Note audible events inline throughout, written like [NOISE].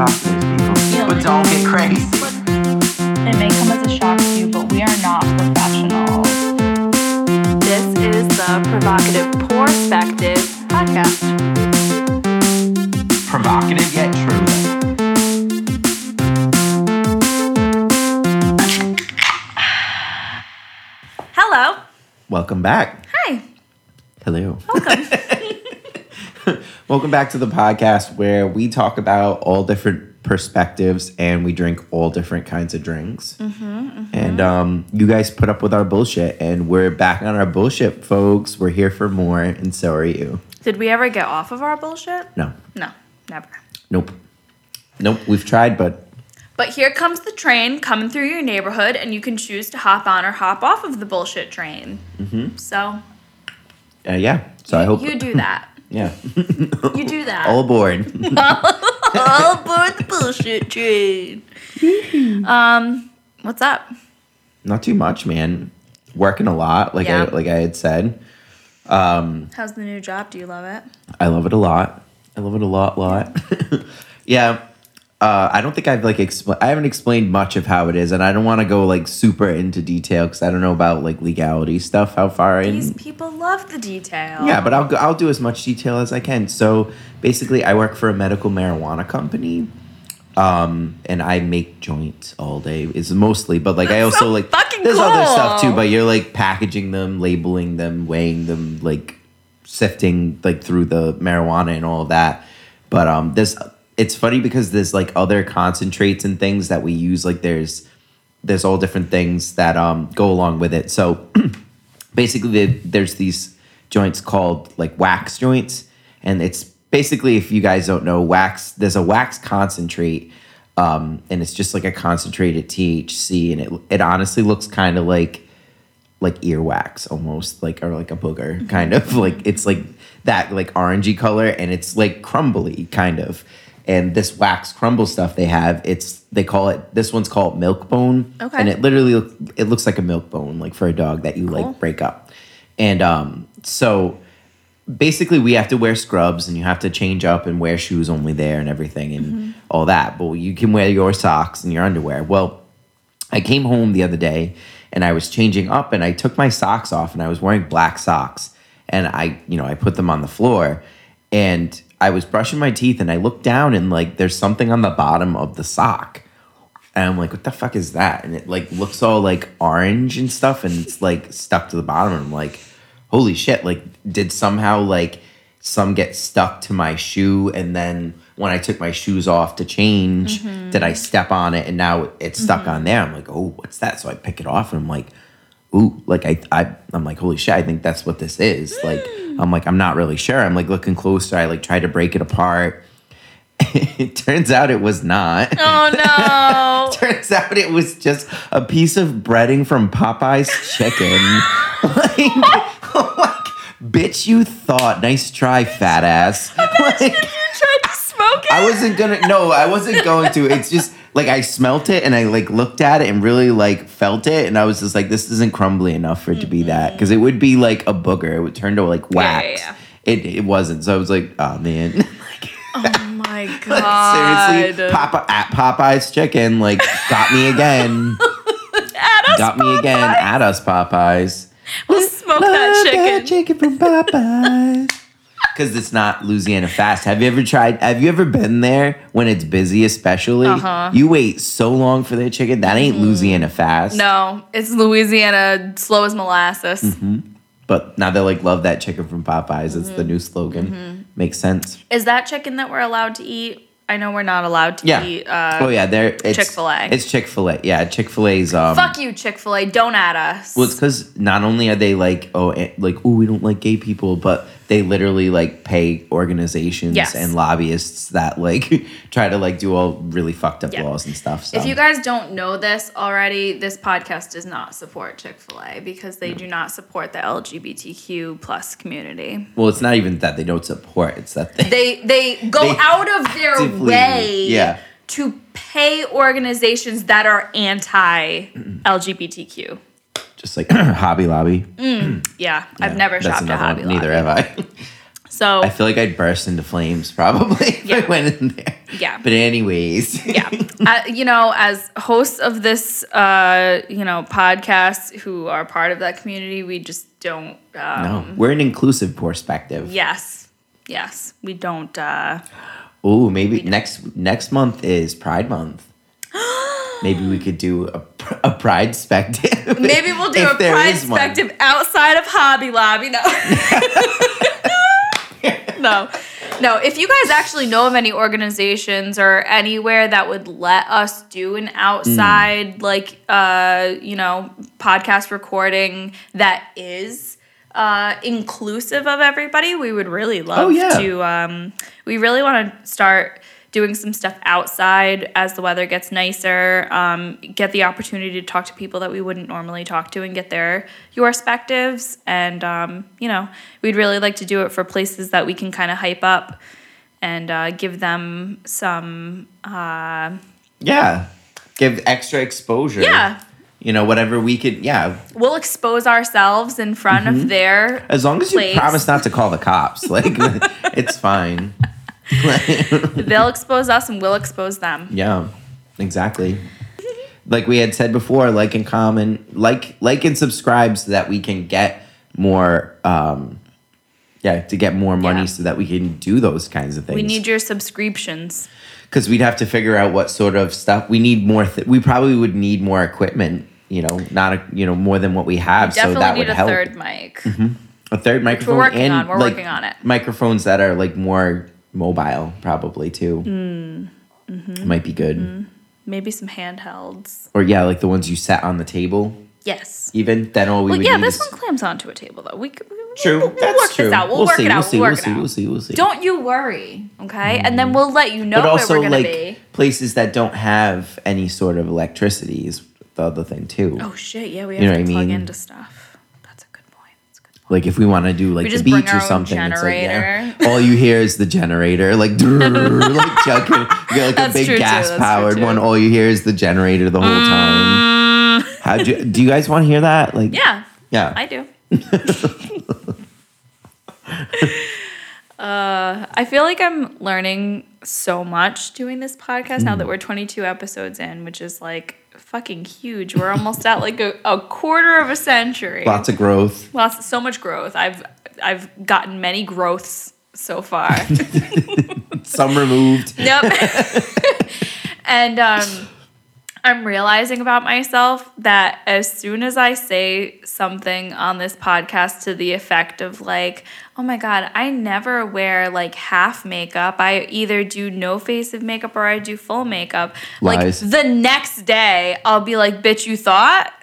cocktails, people. Yeah. But don't get crazy. It may come as a shock to you, but we are not professionals. This is the Provocative Perspective podcast. Provocative yet true. Hello. Welcome back. Hi. Hello. Welcome. [LAUGHS] Welcome back to the podcast where we talk about all different perspectives and we drink all different kinds of drinks. And um, you guys put up with our bullshit, and we're back on our bullshit, folks. We're here for more, and so are you. Did we ever get off of our bullshit? No, No, never. nope, nope. We've tried, but But here comes the train coming through your neighborhood, and you can choose to hop on or hop off of the bullshit train. Mm-hmm. So uh, yeah. So I hope you do that. Yeah, [LAUGHS] You do that. all aboard. [LAUGHS] All aboard the bullshit train. um, what's up? Not too much, man. Working a lot, like Yeah. I like I had said. Um, How's the new job? Do you love it? I love it a lot. I love it a lot, lot. [LAUGHS] yeah. Uh, I don't think I've like expl- I haven't explained much of how it is, and I don't want to go like super into detail because I don't know about like legality stuff. How far in? These people love the detail. Yeah, but I'll go, I'll do as much detail as I can. So basically, I work for a medical marijuana company, um, and I make joints all day. Is mostly, but like I That's also so like fucking there's other stuff too. But you're like packaging them, labeling them, weighing them, like sifting like through the marijuana and all of that. But um, this it's funny because there's like other concentrates and things that we use. Like there's there's all different things that um go along with it. So [CLEARS THROAT] basically there's these joints called like wax joints. And it's basically if you guys don't know wax there's a wax concentrate um, and it's just like a concentrated THC and it it honestly looks kind of like like earwax almost like or like a booger kind of. [LAUGHS] Like it's like that like orangey color. And it's like crumbly kind of and this wax crumble stuff they have it's they call it this one's called milk bone Okay. and it literally it looks like a milk bone like for a dog that you Cool. like break up and um so basically we have to wear scrubs and you have to change up and wear shoes only there and everything and all that but you can wear your socks and your underwear well I came home the other day and I was changing up and I took my socks off and I was wearing black socks and I, you know, I put them on the floor and I was brushing my teeth and I looked down and like there's something on the bottom of the sock. And I'm like, what the fuck is that? And it like looks all like orange and stuff and it's like stuck to the bottom. And I'm like, holy shit, like did somehow like some get stuck to my shoe and then when I took my shoes off to change, mm-hmm. did I step on it and now it's stuck mm-hmm. on there? I'm like, oh, what's that? So I pick it off and I'm like, ooh, like I, I I'm like, holy shit, I think that's what this is. Like, hmm. I'm like, I'm not really sure. I'm like looking closer. I like tried to break it apart. [LAUGHS] it turns out it was not. Oh no. [LAUGHS] Turns out it was just a piece of breading from Popeye's chicken. [LAUGHS] like, like, bitch, you thought. Nice try, fat ass. Like, you tried to smoke it. I wasn't gonna. No, I wasn't going to. It's just like I smelt it and I like looked at it and really like felt it, and I was just like, this isn't crumbly enough for it to be that because it would be like a booger. It would turn to like Yeah, yeah, wax. yeah. It it wasn't. So I was like, oh man. [LAUGHS] like, Oh my [LAUGHS] god. seriously, Papa at Popeye's chicken like got me again. [LAUGHS] Add us got me again at us Popeyes. We'll smoke that chicken. chicken from Popeyes. Because it's not Louisiana fast. Have you ever tried? Have you ever been there when it's busy, especially? Uh-huh. You wait so long for their chicken. That ain't Louisiana fast. No, it's Louisiana slow as molasses. Mm-hmm. But now they like love that chicken from Popeyes. It's Mm-hmm. the new slogan. Makes sense. Is that chicken that we're allowed to eat? I know we're not allowed to Yeah. eat. Uh, oh yeah, there. It's, Chick-fil-A. It's Chick Fil A. Yeah, Chick Fil A's. Um, Fuck you, Chick Fil A. Don't add us. Well, it's because not only are they like, oh, eh, like, oh, we don't like gay people, but they literally like pay organizations Yes. and lobbyists that like [LAUGHS] try to like do all really fucked up Yeah. laws and stuff. So. If you guys don't know this already, this podcast does not support Chick Fil A because they do not support the LGBTQ plus community. well, it's not even that they don't support; it's that they, They they [LAUGHS] go They out of their actively- way yeah. to pay organizations that are anti LGBTQ. just like [CLEARS THROAT] Hobby Lobby. Mm. Yeah, I've never That's shopped at another Hobby one. Neither have I. [LAUGHS] So I feel like I'd burst into flames probably [LAUGHS] if I went in there. Yeah. But anyways. [LAUGHS] yeah uh, you know as hosts of this uh you know podcast who are part of that community we just don't um no, we're an inclusive perspective. yes yes we don't uh Ooh, maybe next next month is Pride Month. [GASPS] [GASPS] maybe we could do a, a Pride spectative. [LAUGHS] maybe we'll do a pride one. perspective outside of hobby lobby no [LAUGHS] no no if you guys actually know of any organizations or anywhere that would let us do an outside like uh you know podcast recording that is uh inclusive of everybody we would really love Oh, yeah. to um we really want to start doing some stuff outside as the weather gets nicer um, get the opportunity to talk to people that we wouldn't normally talk to and get their your perspectives and um, you know we'd really like to do it for places that we can kind of hype up and uh, give them some uh, Yeah. Give extra exposure. yeah You know, whatever we could. Yeah. we'll expose ourselves in front Mm-hmm. of their As long as you promise not to call the cops, like [LAUGHS] it's fine. They'll expose us and we'll expose them yeah, exactly. Like we had said before, like and comment, like like and subscribe so that we can get more. um Yeah, to get more money Yeah. so that we can do those kinds of things. we need your subscriptions because we'd have to figure out what sort of stuff we need more. Th- we probably would need more equipment. You know, not a, you know more than what we have. so definitely that need would a help. third mic A third microphone. working and on, we're like, working on it. Microphones that are like more mobile, probably too. Mm, mm-hmm. Might be good. maybe some handhelds Or yeah, like the ones you set on the table. yes Even then, all we Well, yeah, this is one clamps onto a table though. We, c- we true. We'll, we'll That's work true. this out. We'll, work see. it we'll out. see. we'll We'll work see. We'll see. We'll see. Don't you worry, okay? And then we'll let you know but also where we're gonna like be. places that don't have any sort of electricity is the other thing too. Oh shit! Yeah, we You have know to what I plug mean? into stuff. That's a good point. That's a good point. Like if we want to do like We the beach or something, it's like yeah. All you hear is the generator, like like chugging. You get like That's a big too. gas powered one. All you hear is the generator the whole time. How do you, do you guys want to hear that? Like Yeah, yeah. I do. [LAUGHS] [LAUGHS] uh, I feel like I'm learning so much doing this podcast now that we're 22 episodes in, which is like fucking huge. We're almost at like a, a quarter of a century. Lots of growth. Lots, so much growth. I've I've gotten many growths so far. [LAUGHS] Some removed. Yep. [LAUGHS] and um, I'm realizing about myself that as soon as I say something on this podcast to the effect of like, oh my God, I never wear like half makeup. I either do no face of makeup or I do full makeup. Lies. Like the next day, I'll be like, bitch, you thought? [LAUGHS]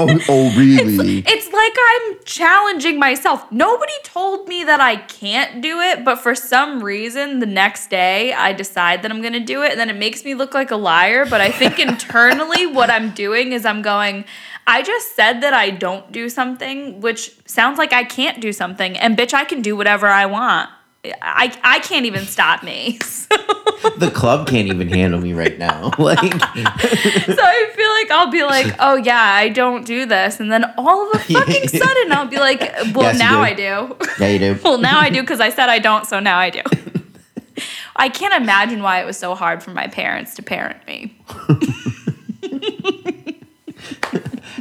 Oh, oh really? It's like I'm challenging myself. Nobody told me that I can't do it, but for some reason, the next day I decide that I'm gonna do it, and then it makes me look like a liar. But I think [LAUGHS] internally, what I'm doing is I'm going, I just said that I don't do something, which sounds like I can't do something, and bitch, I can do whatever I want. I, I can't even stop me. [LAUGHS] So, the club can't even handle me right now. [LAUGHS] Like so I feel like I'll be like, oh yeah, I don't do this, and then all of a [LAUGHS] fucking sudden I'll be like, well Yes, now do. I do. yeah, you do. well now I do because I said I don't, so now I do. I can't imagine why it was so hard for my parents to parent me.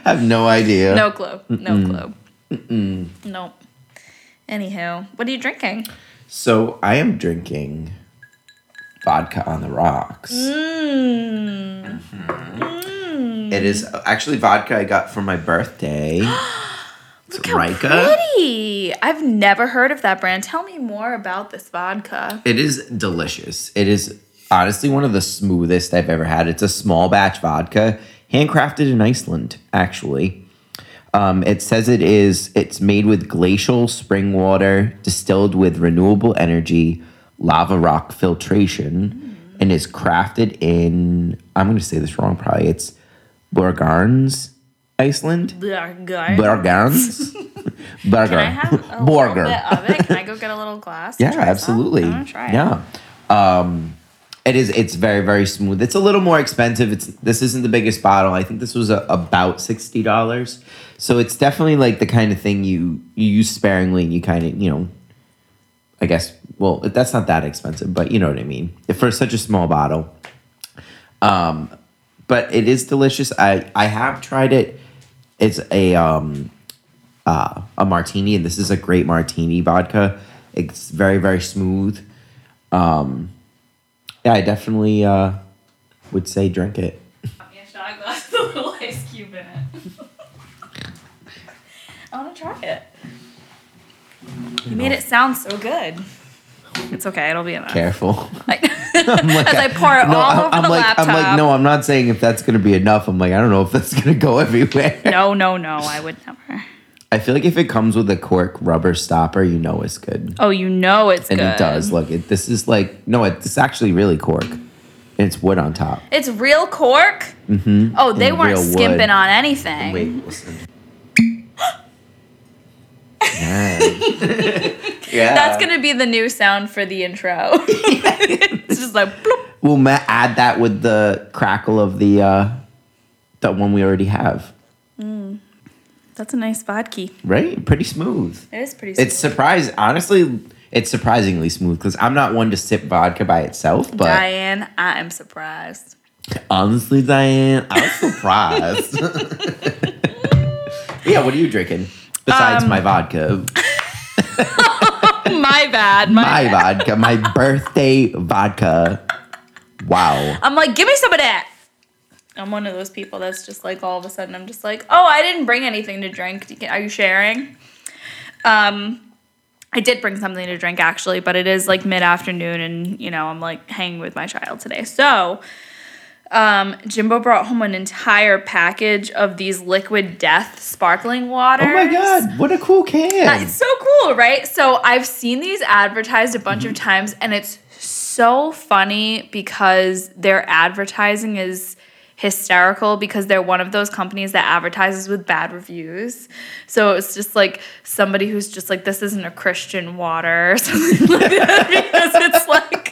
I have no idea. No clue. No clue. Nope. Anywho, what are you drinking? So I am drinking vodka on the rocks. Mmm. It is actually vodka I got for my birthday. [GASPS] it's Look how Reyka. pretty. I've never heard of that brand. Tell me more about this vodka. It is delicious. It is honestly one of the smoothest I've ever had. It's a small batch vodka, handcrafted in Iceland, actually. Um, it says it is it's made with glacial spring water, distilled with renewable energy, lava rock filtration, and is crafted in I'm gonna say this wrong probably. It's Borgarns, Iceland. Guy. Borgarns? [LAUGHS] Borgar. Can I have a Borgar. little bit of it? Can I go get a little glass? [LAUGHS] Yeah, absolutely. I want to try it. Yeah. Um, it is. It's very very smooth. It's a little more expensive. It's this isn't the biggest bottle. I think this was a, about sixty dollars. So it's definitely like the kind of thing you you use sparingly and you kind of you know I guess. Well, that's not that expensive, but you know what I mean. For such a small bottle, um, but it is delicious. I I have tried it. It's a um, uh, a martini, and this is a great martini vodka. It's very very smooth. Um, yeah, I definitely uh, would say drink it. Shot glass with a little ice cube in it. [LAUGHS] I want to try it. You made it sound so good. It's okay. It'll be enough. Careful. [LAUGHS] Like, [LAUGHS] I'm like, as I pour it no, all I'm, over I'm the like, laptop. I'm like, no, I'm not saying if that's gonna be enough. I'm like, I don't know if that's gonna go everywhere. no, no, no. I would never. I feel like if it comes with a cork rubber stopper, you know it's good. Oh, you know it's and good. it does. Look, it, this is like no, it's actually really cork, and it's wood on top. It's real cork. Mm-hmm. Oh, they And weren't real wood. skimping on anything. Wait, listen. yeah. [LAUGHS] yeah. That's gonna be the new sound for the intro. [LAUGHS] it's just like bloop. We'll ma- add that with the crackle of the uh, the one we already have. That's a nice vodka. Right, pretty smooth. It is pretty. It's surprise. Honestly, it's surprisingly smooth because I'm not one to sip vodka by itself. But Diane, I am surprised. honestly, Diane, I'm surprised. [LAUGHS] yeah, what are you drinking besides Um, my vodka? [LAUGHS] my bad. My, My bad. vodka, my birthday vodka. Wow. I'm like, give me some of that. I'm one of those people that's just like all of a sudden I'm just like, oh, I didn't bring anything to drink. Are you sharing? Um, I did bring something to drink actually, but it is like mid afternoon, and you know I'm like hanging with my child today. So, um, Jimbo brought home an entire package of these liquid death sparkling water. Oh my god, what a cool can. Uh, It's so cool, right? So I've seen these advertised a bunch of times, and it's so funny because their advertising is hysterical because they're one of those companies that advertises with bad reviews. So it's just like somebody who's just like, this isn't a Christian water or [LAUGHS] something like that because it's like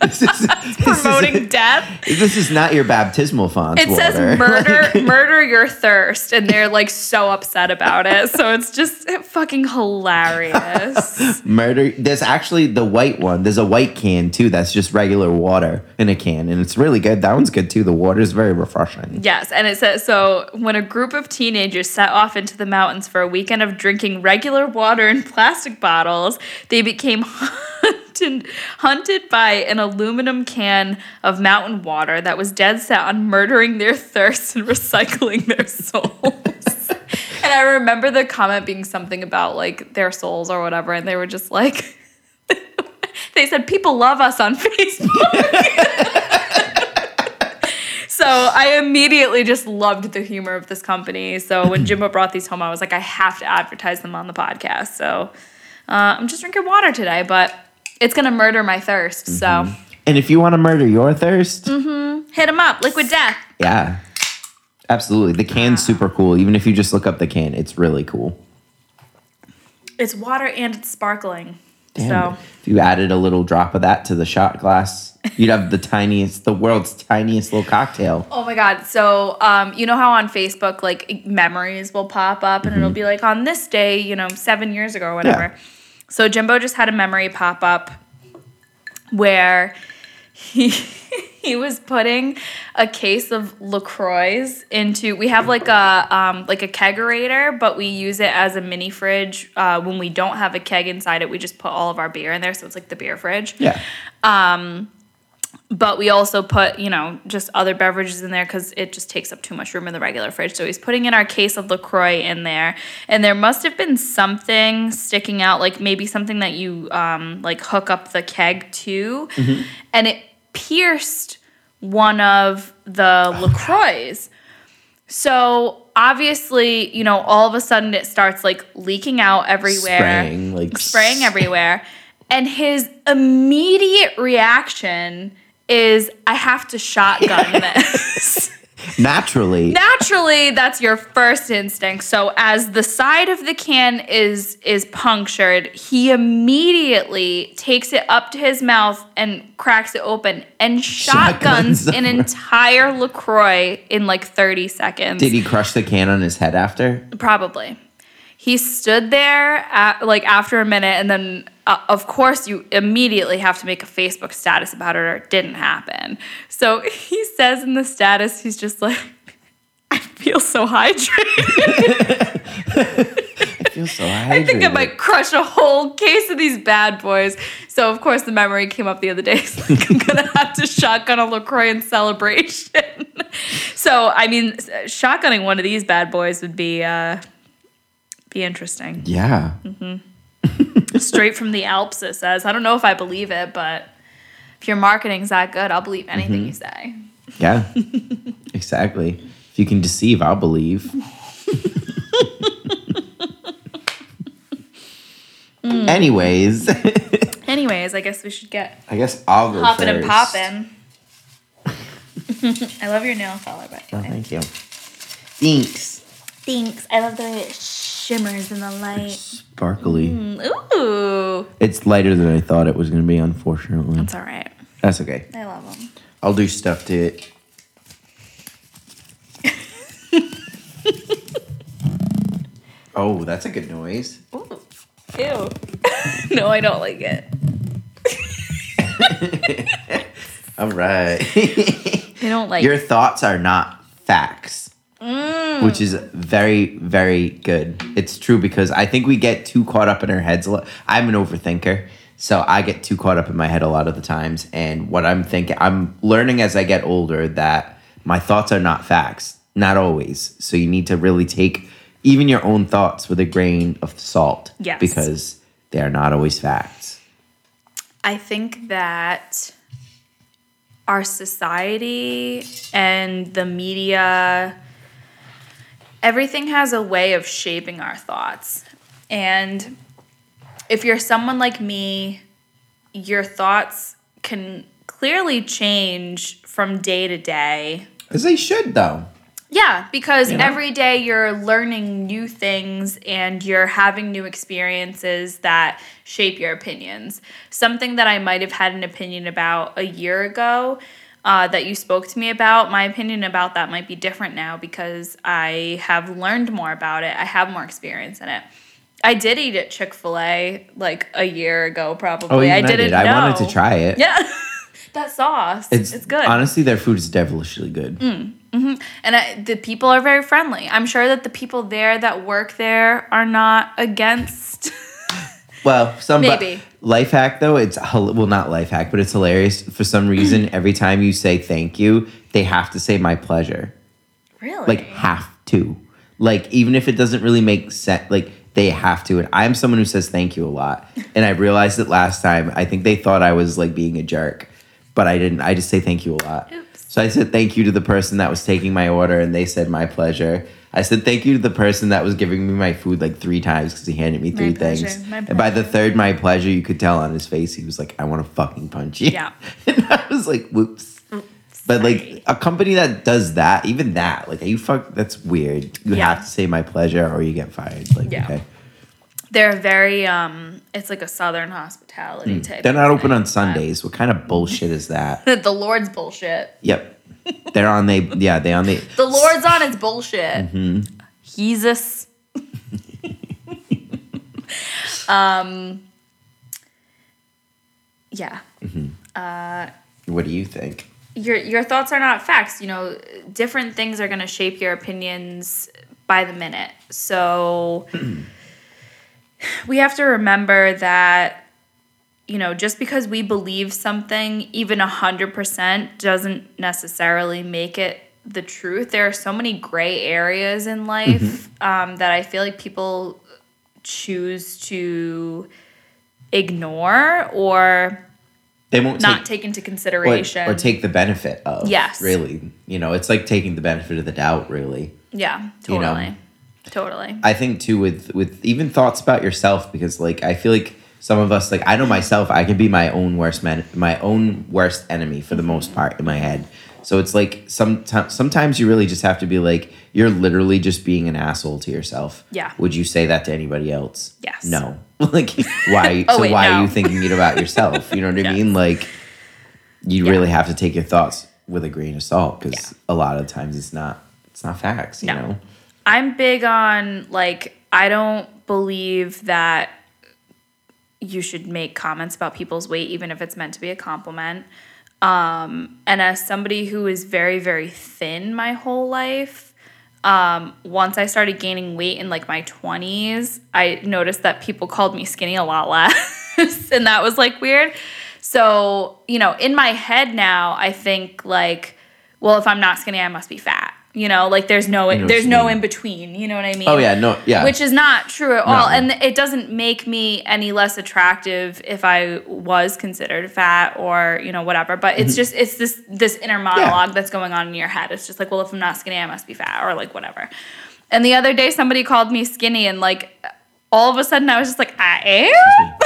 this, is, this, [LAUGHS] promoting is, death. this is not your baptismal font. It says murder, [LAUGHS] murder your thirst, and they're like so upset about it. So it's just fucking hilarious. Murder. There's actually the white one. There's a white can too. That's just regular water in a can, and it's really good. That one's good too. The water is very refreshing. Yes, and it says so when a group of teenagers set off into the mountains for a weekend of drinking regular water in plastic bottles, they became [LAUGHS] hunted, hunted by an aluminum can of mountain water that was dead set on murdering their thirst and [LAUGHS] recycling their souls. [LAUGHS] and I remember the comment being something about like their souls or whatever, and they were just like, they said, People love us on Facebook. So I immediately just loved the humor of this company. So when [CLEARS THROAT] Jimbo brought these home, I was like, I have to advertise them on the podcast. So uh, I'm just drinking water today, but it's gonna murder my thirst. So And if you want to murder your thirst, hit them up, Liquid Death. yeah, absolutely. The can's super cool. Even if you just look up the can, it's really cool. It's water and it's sparkling. Damn. So If you added a little drop of that to the shot glass, you'd have the tiniest, the world's tiniest little cocktail. Oh my god! So, um, you know how on Facebook, like memories will pop up, and it'll be like on this day, you know, seven years ago or whatever. Yeah. So Jimbo just had a memory pop up where he [LAUGHS] he was putting a case of Lacroix into. We have like a um, like a kegerator, but we use it as a mini fridge uh, when we don't have a keg inside it. We just put all of our beer in there, so it's like the beer fridge Yeah. Um, but we also put you know just other beverages in there because it just takes up too much room in the regular fridge so he's putting in our case of lacroix in there and there must have been something sticking out like maybe something that you um, like hook up the keg to and it pierced one of the lacroix so obviously you know all of a sudden it starts like leaking out everywhere Spraying, like spraying everywhere. And his immediate reaction is, I have to shotgun [LAUGHS] this. Naturally. Naturally, that's your first instinct. So as the side of the can is is punctured, he immediately takes it up to his mouth and cracks it open and shotguns Shotguns an entire LaCroix in like 30 seconds. Did he crush the can on his head after? Probably. He stood there at, like after a minute and then uh, of course you immediately have to make a facebook status about it or it didn't happen. So [LAUGHS] he says in the status he's just like [LAUGHS] i feel so hydrated. [LAUGHS] I feel so hydrated. i think i might crush a whole case of these bad boys. So of course the memory came up the other day. It's like i'm gonna have to shotgun a lacroix in celebration. So i mean shotgunning one of these bad boys would be uh be interesting Yeah. Mm-hmm. straight from the Alps, it says. I don't know if I believe it, but if your marketing's that good, I'll believe anything you mm-hmm. say. Yeah. exactly. If you can deceive, I'll believe. Mm. Anyways, Anyways, I guess we should get I guess I'll go hopping and popping. [LAUGHS] I love your nail color, by the Oh, way. thank you. Thanks. Thanks. I love the way it shimmers in the light. Sparkly. Mm, ooh. It's lighter than I thought it was going to be, unfortunately. That's all right. That's okay. I love them. I'll do stuff to it. [LAUGHS] oh, that's a good noise. Ooh. Ew. [LAUGHS] no, I don't like it. [LAUGHS] All right. I don't like Your thoughts are not facts, Mm. which is very, very good. It's true because I think we get too caught up in our heads. a lot. I'm an overthinker, so I get too caught up in my head a lot of the times. And what I'm thinking, I'm learning as I get older that my thoughts are not facts, not always. So you need to really take even your own thoughts with a grain of salt, Yes. because they are not always facts. I think that our society and the media, everything has a way of shaping our thoughts. And if you're someone like me, your thoughts can clearly change from day to day. As they should, though. Yeah, because You know? every day you're learning new things and you're having new experiences that shape your opinions. Something that I might have had an opinion about a year ago uh, that you spoke to me about, my opinion about that might be different now because I have learned more about it. I have more experience in it. I did eat at Chick fil A like a year ago, probably. Oh, I I, didn't did. know. I wanted to try it. Yeah. [LAUGHS] that sauce. It's, good. Honestly, their food is devilishly good. And I, the people are very friendly. I'm sure that the people there that work there are not against. [LAUGHS] Well, some Maybe. life hack though. It's well, not life hack, but it's hilarious. For some [CLEARS THROAT] reason, every time you say thank you, they have to say my pleasure. really? Like have to. Like even if it doesn't really make sense, like they have to. And I'm someone who says thank you a lot. [LAUGHS] And I realized it last time. I think they thought I was like being a jerk, but I didn't. I just say thank you a lot. Oops. So I said thank you to the person that was taking my order, and they said my pleasure. I said thank you to the person that was giving me my food like three times because he handed me three pleasure, things. my And by the third, my pleasure, you could tell on his face, he was like, "I want to fucking punch you." Yeah. [LAUGHS] and I was like, "Whoops." But like a company that does that, even that, like, are you fuck? That's weird. You Yeah. have to say my pleasure, or you get fired. Like, Yeah. okay, They're very um. It's like a southern hospitality type. Hmm. they're not open on Sundays. What kind of [LAUGHS] bullshit is that? the Lord's bullshit. yep, they're on the Yeah, they on the. The Lord's on his bullshit. Mm-hmm. Jesus. [LAUGHS] um. Yeah. uh What do you think? your your thoughts are not facts. You know, different things are going to shape your opinions by the minute. So [CLEARS THROAT] we have to remember that you know, just because we believe something even 100% doesn't necessarily make it the truth. There are so many gray areas in life um, that I feel like people choose to ignore or They won't not take, take into consideration. or take the benefit of. Yes. really. You know, it's like taking the benefit of the doubt. Really. Yeah, you know. totally. Totally. I think too with with even thoughts about yourself because like I feel like some of us like I know myself I can be my own worst man my own worst enemy for the most part in my head. So it's like sometimes sometimes you really just have to be like you're literally just being an asshole to yourself. Yeah. Would you say that to anybody else? Yes. No. [LAUGHS] like why [LAUGHS] Oh, so wait, why no. are you thinking it about yourself? You know what I [LAUGHS] mean? Like you Yeah. really have to take your thoughts with a grain of salt because Yeah. a lot of times it's not it's not facts, you No. know. I'm big on like I don't believe that you should make comments about people's weight, even if it's meant to be a compliment. Um, and as somebody who is very, very thin my whole life, um, once I started gaining weight in like my 20s, I noticed that people called me skinny a lot less. [LAUGHS] and that was like weird. So, you know, in my head now, I think like, well, if I'm not skinny, I must be fat. You know, like there's no there's no in between. You know what I mean? Oh yeah, no, yeah. Which is not true at all. No. And it doesn't make me any less attractive if I was considered fat or, you know, whatever. But Mm-hmm. it's just it's this this inner monologue that's going on in your head. It's just like, well, if I'm not skinny, I must be fat or like whatever. And the other day somebody called me skinny and like all of a sudden I was just like, I am? [LAUGHS]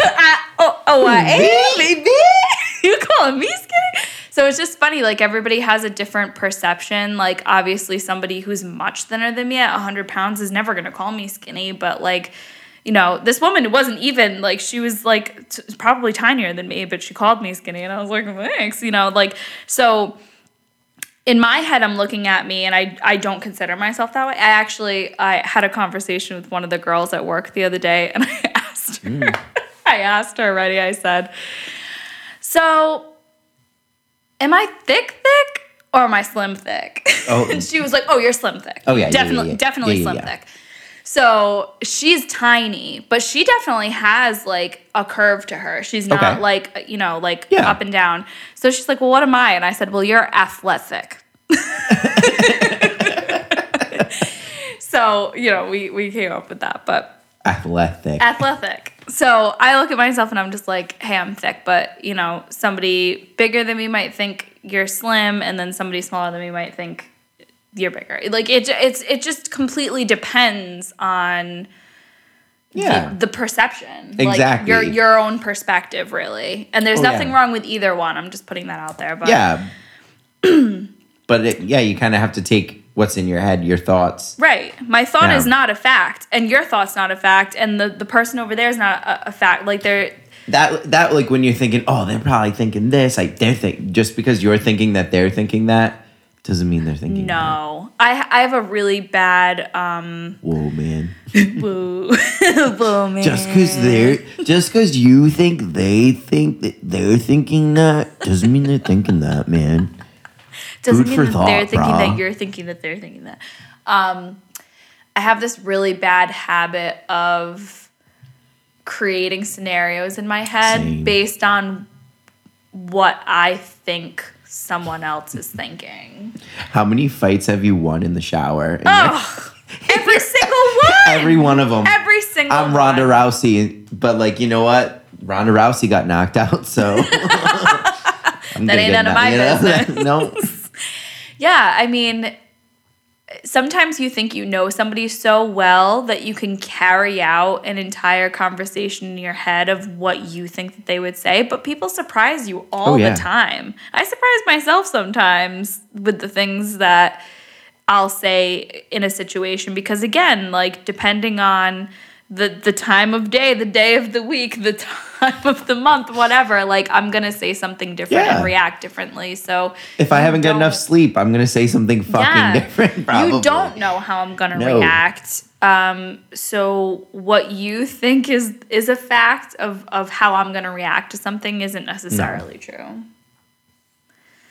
I, oh, oh, I am, baby. [LAUGHS] you calling me skinny? So it's just funny. Like everybody has a different perception. Like obviously, somebody who's much thinner than me at 100 pounds is never gonna call me skinny. But like, you know, this woman wasn't even like she was like t- probably tinier than me, but she called me skinny, and I was like, thanks. You know, like so in my head i'm looking at me and I, I don't consider myself that way i actually i had a conversation with one of the girls at work the other day and [LAUGHS] i asked her mm. [LAUGHS] i asked her already i said so am i thick thick or am i slim thick Oh. [LAUGHS] and she was like oh you're slim thick Oh, yeah, definitely yeah. definitely Yeah, yeah, slim thick so she's tiny, but she definitely has like a curve to her. She's not Okay. like, you know, like Yeah. up and down. So she's like, Well, what am I? And I said, Well, you're athletic. [LAUGHS] [LAUGHS] so, you know, we, we came up with that, but athletic. athletic. So I look at myself and I'm just like, Hey, I'm thick. But, you know, somebody bigger than me might think you're slim, and then somebody smaller than me might think you're bigger. Like it, it's it just completely depends on yeah. the perception, Exactly. like your your own perspective, really. And there's Oh, nothing yeah. wrong with either one. I'm just putting that out there. But yeah. [CLEARS THROAT] but it, yeah, you kind of have to take what's in your head, your thoughts. right, my thought Yeah. is not a fact, and your thought's not a fact, and the the person over there is not a, a fact. Like they're That that like when you're thinking, oh, they're probably thinking this. Like they're think just because you're thinking that they're thinking that doesn't mean they're thinking that. no. I I have a really bad um. Whoa, man. [LAUGHS] Woo, [LAUGHS] whoa, man. Just because they're just because you think they think that they're thinking that doesn't mean they're thinking that, man. Doesn't Food mean that they're thinking brah. that you're thinking that they're thinking that. Um, I have this really bad habit of creating scenarios in my head Same. based on what I think someone else is thinking. How many fights have you won in the shower? Oh, [LAUGHS] every single one. Every one of them. Every single. I'm Ronda one. Rousey, but like you know what? Ronda Rousey got knocked out, so [LAUGHS] [LAUGHS] That ain't none of my business. no, Yeah, I mean, sometimes you think you know somebody so well that you can carry out an entire conversation in your head of what you think that they would say, but people surprise you oh, all Oh, yeah. the time. I surprise myself sometimes with the things that I'll say in a situation because again, like depending on the the time of day, the day of the week, the [LAUGHS] time of the month, whatever, like I'm going to say something different Yeah. and react differently. So if I haven't got enough sleep, I'm gonna say something fucking [LAUGHS] different. Probably. you don't know how I'm gonna No. react. Um, so what you think is is a fact of of how I'm gonna react to something isn't necessarily true.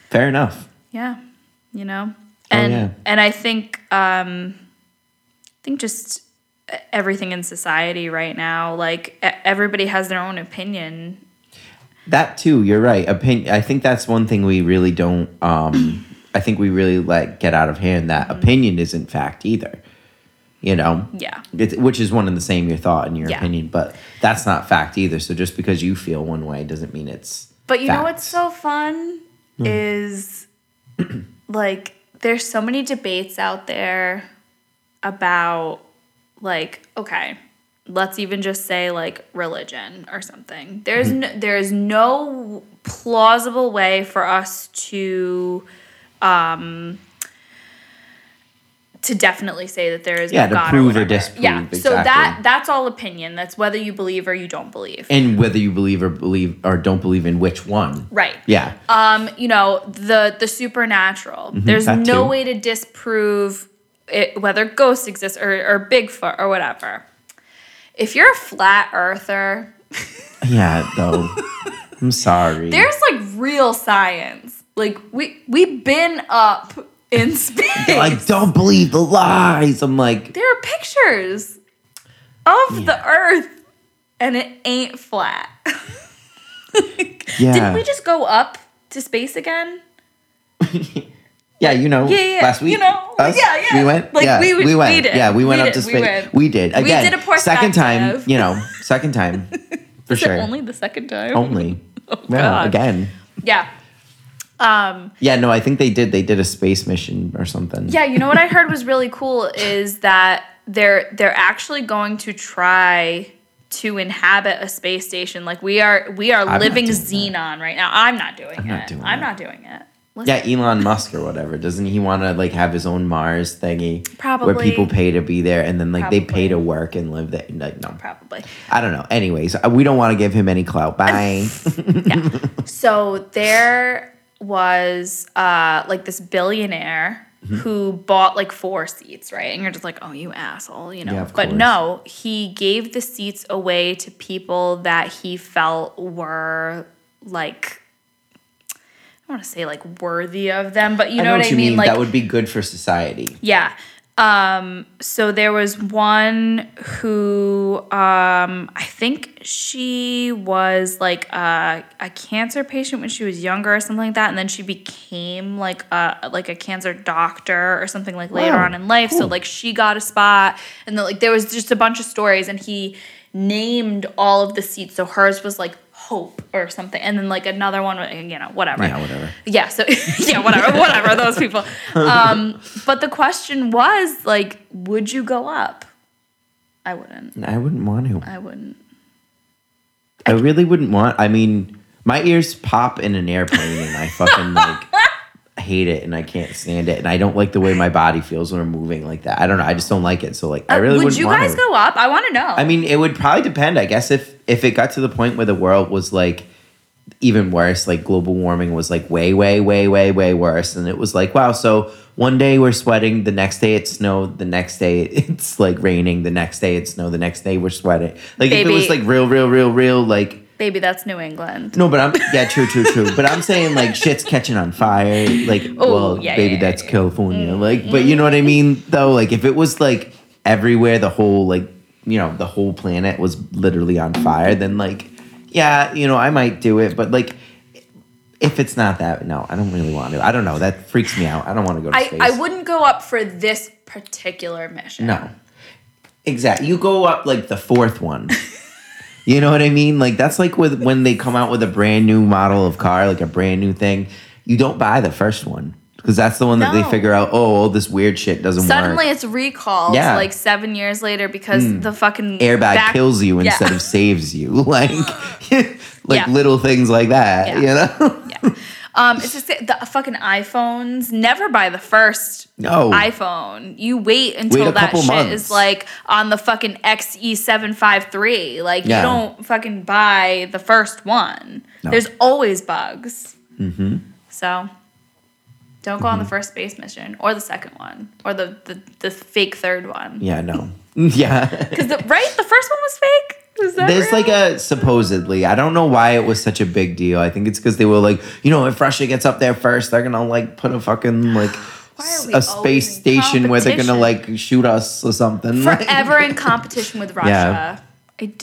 Fair enough. Yeah, you know, Oh, and yeah. and I think um, I think just everything in society right now, like everybody has their own opinion. That too, you're right. Opinion. I think that's one thing we really don't. Um, I think we really let get out of hand. That Mm-hmm. opinion isn't fact either. You know. Yeah. It's, which is one and the same. Your thought and your Yeah. opinion, but that's not fact either. So just because you feel one way doesn't mean it's. But you know what's so fun Hmm. is like there's so many debates out there about like okay, let's even just say like religion or something. There's Hmm. no, there's no plausible way for us to um to definitely say that there is Yeah, no to God prove or whatever. disprove, Yeah, so that that's all opinion. That's whether you believe or you don't believe. And whether you believe or believe or don't believe in which one. right. Yeah. um, you know, the the supernatural. There's Mm-hmm, that no too. way to disprove it, whether ghosts exist or, or Bigfoot or whatever. If you're a flat earther, [LAUGHS] Yeah, though. I'm sorry. there's like real science. Like we we've been up in [LAUGHS] space. like, don't believe the lies. I'm like, there are pictures of the Earth, and it ain't flat. [LAUGHS] Yeah. Didn't we just go up to space again? Yeah, you know, Yeah, yeah, last week, you know, us, yeah, yeah. we went, Like, yeah, we would- we went, we did, yeah, we went we up to did, we space. went. We did We again. did a second time, you know, second time [LAUGHS] for Is sure. only the second time? Only. [LAUGHS] Oh, yeah, God. again. Yeah. Um, Yeah, no, I think they did. They did a space mission or something. yeah, you know what I [LAUGHS] heard was really cool is that they're they're actually going to try to inhabit a space station. Like we are we are not living xenon right now. I'm not doing I'm it. not doing I'm that. not doing it. Yeah, Elon Musk or whatever. Doesn't he want to like have his own Mars thingy? Where people pay to be there and then like they pay to work and live there. Like, no, probably. I don't know. Anyways, uh, we don't want to give him any clout. [LAUGHS] Bye. So there was uh like this billionaire Mm-hmm. who bought like four seats, right? And you're just like, oh, you asshole, you know. Yeah, of but no, he gave the seats away to people that he felt were like I don't want to say like worthy of them, but you know, what, I you mean? Like that would be good for society. yeah. Um, so there was one who um, I think she was like a, a cancer patient when she was younger or something like that, and then she became like a like a cancer doctor or something like later on in life. So like she got a spot, and then like there was just a bunch of stories, and he named all of the seats. So hers was like hope or something, and then like another one, you know, whatever. Yeah, whatever. Yeah, so [LAUGHS] yeah, whatever, whatever, those people. Um, but the question was like, would you go up? I wouldn't. I wouldn't want to. I wouldn't. I really wouldn't want. I mean, my ears pop in an airplane, and I fucking like hate it, and I can't stand it, and I don't like the way my body feels when I'm moving like that. I don't know. I just don't like it. So like, I really Uh, would wouldn't you guys to. go up? I want to know. I mean, it would probably depend. I guess if if it got to the point where the world was like even worse, like global warming was like way, way, way, way, way worse, and it was like, wow. So one day we're sweating, the next day it snowed, the next day [LAUGHS] it's like raining, the next day it snowed, the next day we're sweating. Like if it was like real, real, real, real, like. Baby, that's New England. No, but I'm yeah, true, true, true. But I'm saying like shit's catching on fire. Like, [LAUGHS] Oh, well, yeah, baby, yeah, that's yeah. California. Mm, like, but you know what I mm. mean? Though, like, if it was like everywhere, the whole like you know the whole planet was literally on fire, then like, yeah, you know, I might do it. But like, if it's not that, no, I don't really want to. I don't know. That freaks me out. I don't want to go to I, space. I wouldn't go up for this particular mission. No. Exactly. You go up like the fourth one. [LAUGHS] you know what I mean? Like that's like with when they come out with a brand new model of car, like a brand new thing. You don't buy the first one because that's the one that No. they figure out. Oh, all this weird shit doesn't work Suddenly work. it's recalled Yeah. like seven years later because hmm. the fucking Airbag back- kills you Yeah. instead of saves you. [LAUGHS] Like, [LAUGHS] [LAUGHS] like Yeah. little things like that. Yeah. You know? Um, it's just the fucking iPhones. Never buy the first No. iPhone. You wait until a that shit months. is like on the fucking XE753. Like Yeah. you don't fucking buy the first one. No. There's always bugs. Mm-hmm. So don't go on the Mm-hmm. first space mission or the second one or the the, the fake third one. yeah. No. [LAUGHS] Yeah. [LAUGHS] Because the, right, the first one was fake. There's real? like a supposedly. I don't know why it was such a big deal. I think it's because they were like, you know, if Russia gets up there first, they're gonna like put a fucking like [GASPS] Why are s- we a space station where they're gonna like shoot us or something. Forever in [LAUGHS] competition with Russia. Yeah. D-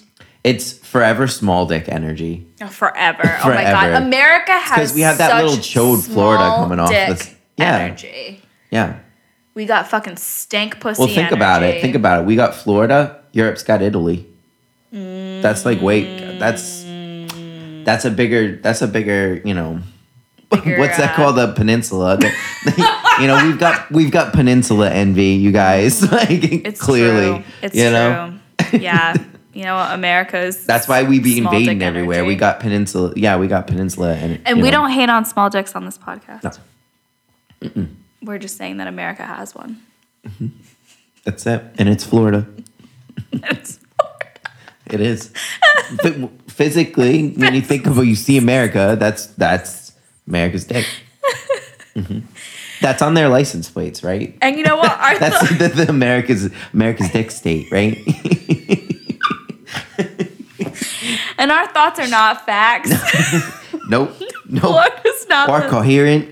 it's forever small dick energy. Oh, forever. Oh my god. America has 'cause we have that little chode Florida coming off this- yeah. energy. Yeah. We got fucking stank pussy. Well, think about it. Think about it. We got Florida. Europe's got Italy. That's like wait. That's that's a bigger. That's a bigger. You know. [LAUGHS] Bigger, What's that uh, called? The peninsula. [LAUGHS] [LAUGHS] You know, we've got we've got peninsula envy. You guys, like It's clearly, True. It's you know. true. yeah. You know, America's. That's why we be invading everywhere. We got peninsula. Yeah, we got peninsula, and And we know. don't hate on small dicks on this podcast. No. We're just saying that America has one. That's it, and it's Florida. It's- It is. but physically, when you think of what you see America, that's that's America's dick. Mm-hmm. That's on their license plates, right? And you know what? Our [LAUGHS] That's the, the America's America's dick state, right? [LAUGHS] and our thoughts are not facts. [LAUGHS] nope. Nope. Florida's not Or the, coherent.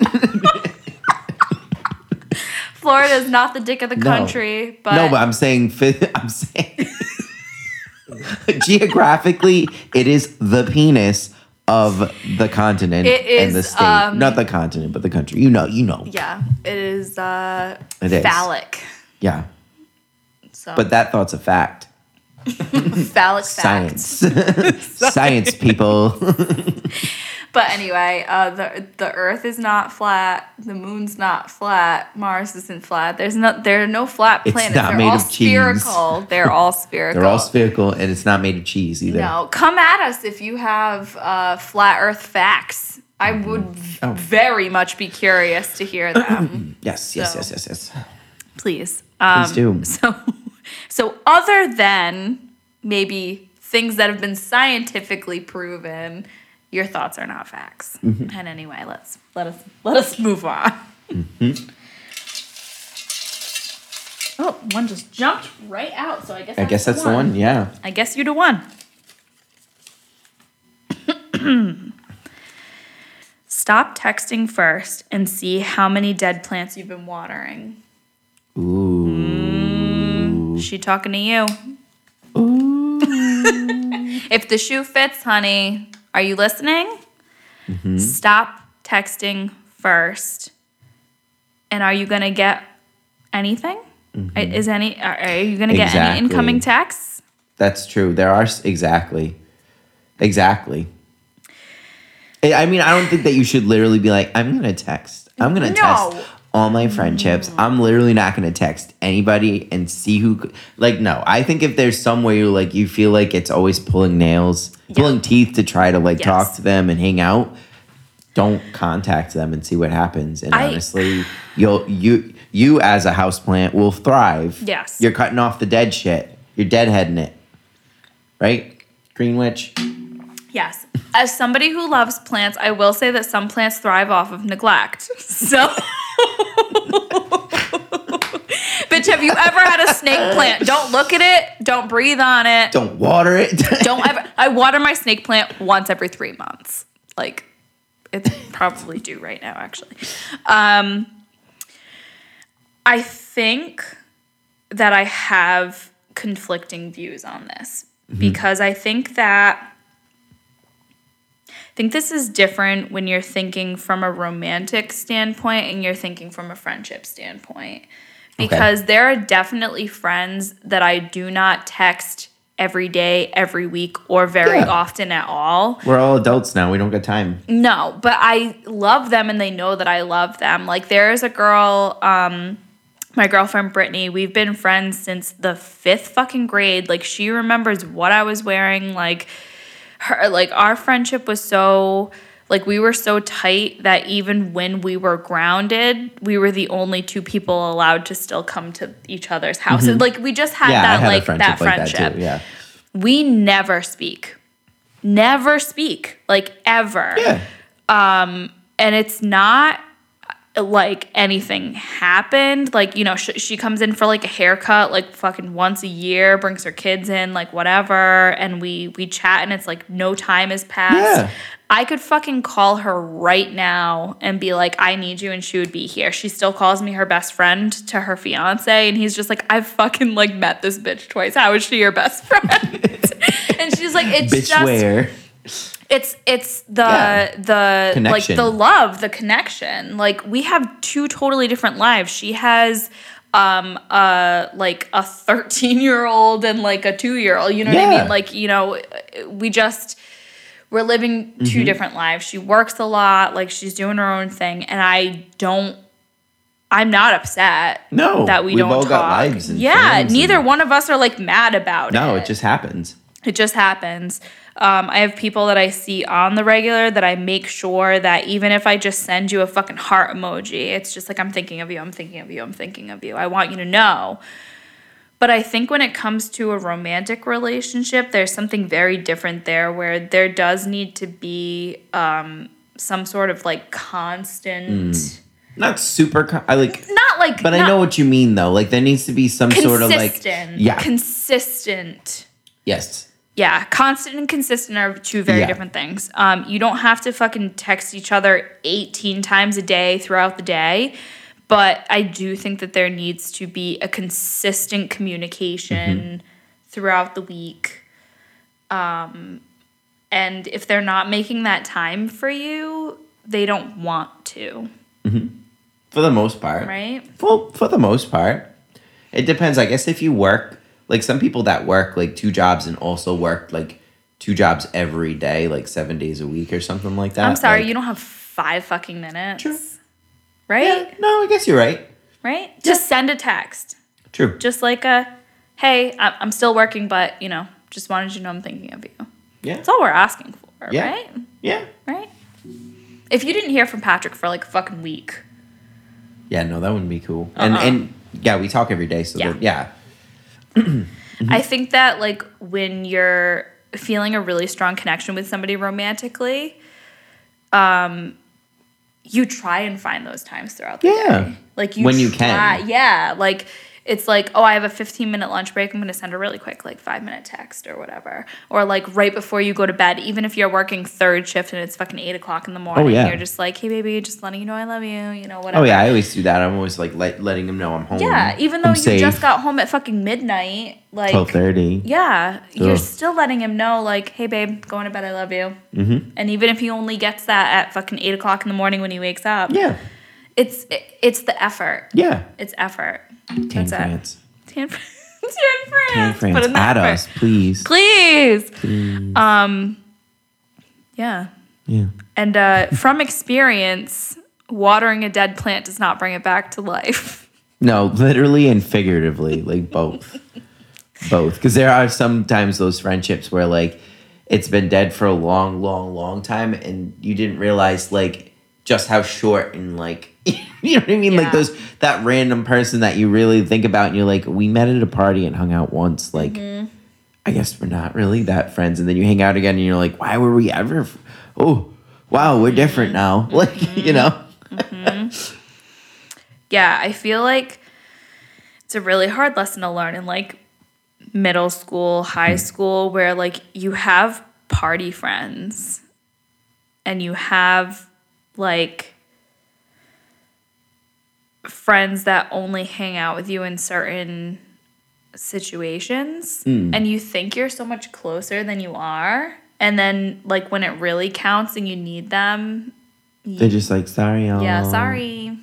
Florida is not the dick of the No. country, but, no, but I'm saying I'm saying [LAUGHS] geographically, it is the penis of the continent It and the state. um, Not the continent, but the country. You know, you know. yeah, it is uh It is. phallic. Yeah. So But that thought's a fact. [LAUGHS] phallic. Science. [LAUGHS] Science, people. But anyway, uh, the the Earth is not flat. The moon's not flat. Mars isn't flat. There's no there are no flat planets. It's not They're made all of cheese. spherical. They're all spherical. [LAUGHS] They're all spherical and it's not made of cheese either. No, come at us if you have uh, flat Earth facts. I would Oh. very much be curious to hear them. [CLEARS THROAT] Yes, yes, So- yes, yes, yes. Please. Um, Please do. So, [LAUGHS] so other than maybe things that have been scientifically proven, your thoughts are not facts. Mm-hmm. And anyway, let's let us let us move on. Mm-hmm. Oh, one just jumped right out. So I guess I guess that's the one. Yeah. I guess you to one. [CLEARS THROAT] Stop texting first and see how many dead plants you've been watering. Ooh. She talking to you. Ooh. [LAUGHS] if the shoe fits, honey, are you listening? Mm-hmm. Stop texting first. And are you gonna get anything? Is any are, you gonna get Mm-hmm. Exactly. any incoming texts? That's true. There are exactly, exactly. I mean, I don't think that you should literally be like, I'm gonna text. I'm gonna text. No. test all my friendships. Mm. I'm literally not gonna text anybody and see who. Like, no. I think if there's some way you like, you feel like it's always pulling nails, pulling teeth to try to like Yes. talk to them and hang out. Don't contact them and see what happens. And I- honestly, you'll you you as a houseplant will thrive. Yes. You're cutting off the dead shit. You're deadheading it. Right? Greenwich. Yes. As somebody who loves plants, I will say that some plants thrive off of neglect. So [LAUGHS] Bitch, have you ever had a snake plant? Don't look at it. Don't breathe on it. Don't water it. [LAUGHS] Don't ever. I water my snake plant once every three months. Like, it's probably due right now, actually. Um, I think that I have conflicting views on this because I think that. I think this is different when you're thinking from a romantic standpoint and you're thinking from a friendship standpoint. Because there are definitely friends that I do not text every day, every week, or very Yeah. often at all. We're all adults now. We don't get time. No, but I love them and they know that I love them. Like there's a girl, um, my girlfriend Brittany, we've been friends since the fifth fucking grade. Like she remembers what I was wearing. Like her like our friendship was so like we were so tight that even when we were grounded, we were the only two people allowed to still come to each other's houses. Like we just had Mm-hmm. yeah, that had like friendship that like friendship that too. Yeah. we never speak never speak like ever Yeah. and it's not like anything happened like you know sh- she comes in for like a haircut like fucking once a year brings her kids in like whatever and we we chat and it's like no time has passed Yeah. I could fucking call her right now and be like, I need you, and she would be here. She still calls me her best friend to her fiance, and he's just like, I've fucking like met this bitch twice. How is she your best friend? [LAUGHS] and she's like, it's Bitch just where? It's it's the Yeah. the Connection. like the love the connection. Like we have two totally different lives. She has um uh like a 13 year old and like a 2 year old you know what i mean? Like you know we just we're living 2 Mm-hmm. different lives. She works a lot. Like she's doing her own thing. And i don't i'm not upset No, that we don't all talk. got lives and yeah neither and- one of us are like mad about No, it. No, it just happens. It just happens. Um, I have people that I see on the regular that I make sure that even if I just send you a fucking heart emoji, it's just like, I'm thinking of you, I'm thinking of you, I'm thinking of you. I want you to know. But I think when it comes to a romantic relationship, there's something very different there where there does need to be um, some sort of like constant not super. I like, Not like but I know what you mean though. Like there needs to be some sort of like, consistent. yeah, Consistent. yes, Yeah, constant and consistent are two very Yeah. different things. Um, you don't have to fucking text each other 18 times a day throughout the day, but I do think that there needs to be a consistent communication Mm-hmm. throughout the week. Um, and if they're not making that time for you, they don't want to, for the most part, right? Well, for the most part, it depends. I guess if you work, like some people that work like two jobs and also work like two jobs every day, like seven days a week or something like that. I'm sorry, like- you don't have five fucking minutes. True. Right? Yeah, no, I guess you're right. Right? Just send a text. True. just like a hey i'm still working but you know just wanted you to know i'm thinking of you Yeah. that's all we're asking for Yeah. right Yeah. right if you didn't hear from patrick for like a fucking week Yeah. No, that wouldn't be cool. And Uh-uh. and yeah, we talk every day, so Yeah. yeah. [CLEARS THROAT] i think that like when you're feeling a really strong connection with somebody romantically um you try and find those times throughout the Yeah. day like you When you try- can. yeah like it's like oh i have a 15 minute lunch break i'm going to send a really quick like five minute text or whatever or like right before you go to bed even if you're working third shift and it's fucking 8 o'clock in the morning Oh, yeah. you're just like hey baby just letting you know i love you you know whatever Oh yeah, I always do that. I'm always like let, letting them know I'm home. yeah even though I'm you safe. just got home at fucking midnight like twelve thirty. yeah, you're still letting him know, like, hey, babe, going to bed, I love you. Mm-hmm. And even if he only gets that at fucking eight o'clock in the morning when he wakes up, Yeah. it's it's the effort. Yeah. It's effort. [LAUGHS] Tan. France. Tan, Fran- Tan France. Tan Put France. in the Add us, please. please. Please. Um, yeah. Yeah. And uh, from experience, watering a dead plant does not bring it back to life. [LAUGHS] No, literally and figuratively, like both. both. Because there are sometimes those friendships where like it's been dead for a long, long, long time and you didn't realize like just how short and like [LAUGHS] you know what I mean? Like those that random person that you really think about and you're like, we met at a party and hung out once. Like mm-hmm. I guess we're not really that friends. And then you hang out again and you're like, why were we ever f- oh wow, we're different mm-hmm. now. [LAUGHS] Like, you mm-hmm. know? yeah, I feel like it's a really hard lesson to learn in like middle school, high hmm. school, where like you have party friends and you have like friends that only hang out with you in certain situations hmm. and you think you're so much closer than you are and then like when it really counts and you need them They're just like, sorry, y'all. yeah sorry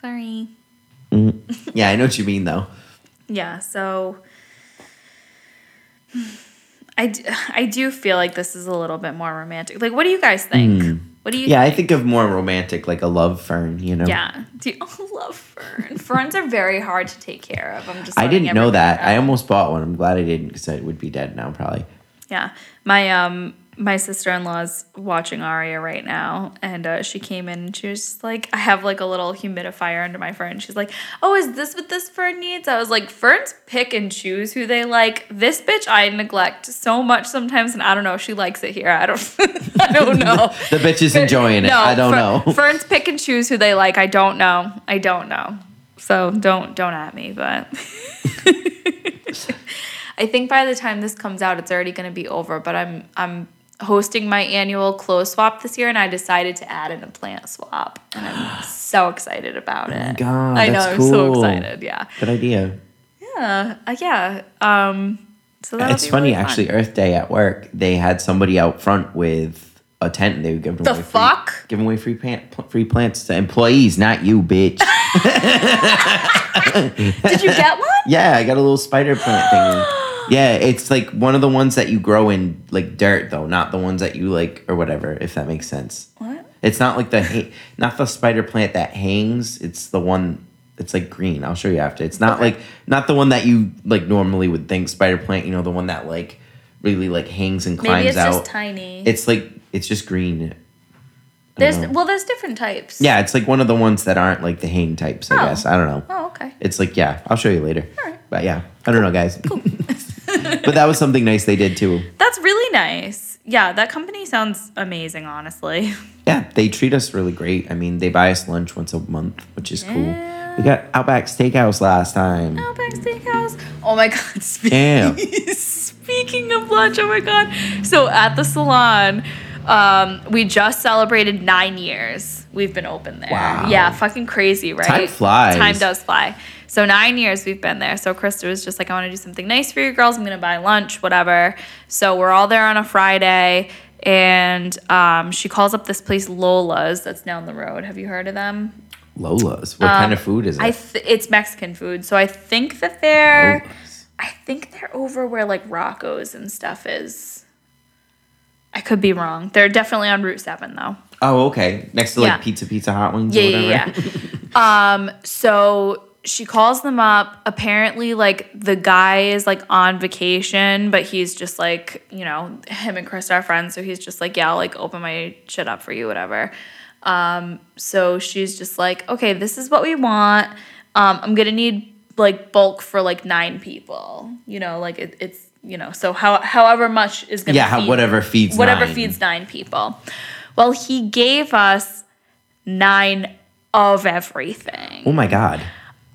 sorry mm. [LAUGHS] Yeah, I know what you mean though. Yeah, so I, d- I do feel like this is a little bit more romantic. Like, what do you guys think? Hmm. What do you. Yeah, I think? think of more romantic, like a love fern, you know? Yeah. Do you, [LAUGHS] oh, love fern. Ferns are very hard to take care of. I'm just I didn't know that. I almost bought one. I'm glad I didn't because it would be dead now, probably. Yeah. My um my sister-in-law's watching Aria right now and uh, she came in and she was just like I have like a little humidifier under my fern. She's like, "Oh, is this what this fern needs?" I was like, "Ferns pick and choose who they like. This bitch I neglect so much sometimes and I don't know, she likes it here. I don't [LAUGHS] I don't [LAUGHS] know." The bitch is enjoying it. No, I don't fer- know. [LAUGHS] Ferns pick and choose who they like. I don't know. I don't know. So don't don't at me, but I think by the time this comes out, it's already going to be over. But I'm I'm hosting my annual clothes swap this year, and I decided to add in a plant swap, and I'm [GASPS] so excited about it. Oh my God, I know I'm so excited. Yeah, Good idea. yeah, uh, yeah. Um, so it's funny, really fun. actually. Earth Day at work, they had somebody out front with a tent. and They were giving The away fuck? free, giving away free plant, free plants to employees, not you, bitch. [LAUGHS] Did you get [LAUGHS] one? yeah, I got a little spider plant thing. [GASPS] Yeah, it's like one of the ones that you grow in like dirt, though, not the ones that you like or whatever. If that makes sense. What? It's not like the ha- not the spider plant that hangs. It's the one. It's like green. I'll show you after. It's not Okay. like not the one that you like normally would think spider plant. You know, the one that like really like hangs and climbs Maybe it's out. just tiny. It's like it's just green. There's know. well, there's different types. Yeah, it's like one of the ones that aren't like the hang types. I Oh. guess I don't know. Oh, okay. It's like yeah, I'll show you later. Alright. But yeah, I don't know, guys. [LAUGHS] but that was something nice they did too. That's really nice. yeah, that company sounds amazing, honestly. Yeah, they treat us really great. I mean, they buy us lunch once a month, which is cool. We got Outback Steakhouse last time. Outback Steakhouse. Oh my god. [LAUGHS] Damn. speaking of lunch, oh my god. So at the salon, um, we just celebrated nine years. We've been open there. Wow. Yeah, fucking crazy, right? Time flies. Time does fly. So nine years we've been there. So Krista was just like, I want to do something nice for you girls. I'm gonna buy lunch, whatever. So we're all there on a Friday. And um, she calls up this place Lola's that's down the road. Have you heard of them? Lola's. What kind of food is it? Um, I th- it's Mexican food, so I think that they're Lola's. I think they're over where like Rocco's and stuff is. I could be wrong. They're definitely on Route Seven though. Oh, okay. Next to like Yeah. Pizza Pizza Hot Wings Yeah, or yeah, whatever. yeah. [LAUGHS] um, so she calls them up. Apparently, like the guy is like on vacation, but he's just like, you know, him and Chris are friends, so he's just like, yeah, I'll like open my shit up for you, whatever. Um, so she's just like, okay, this is what we want. Um, I'm gonna need like bulk for like nine people. You know, like it, it's you know, so how however much is gonna Yeah, how- feed- whatever feeds whatever nine. feeds nine people. Well, he gave us nine of everything. Oh my god.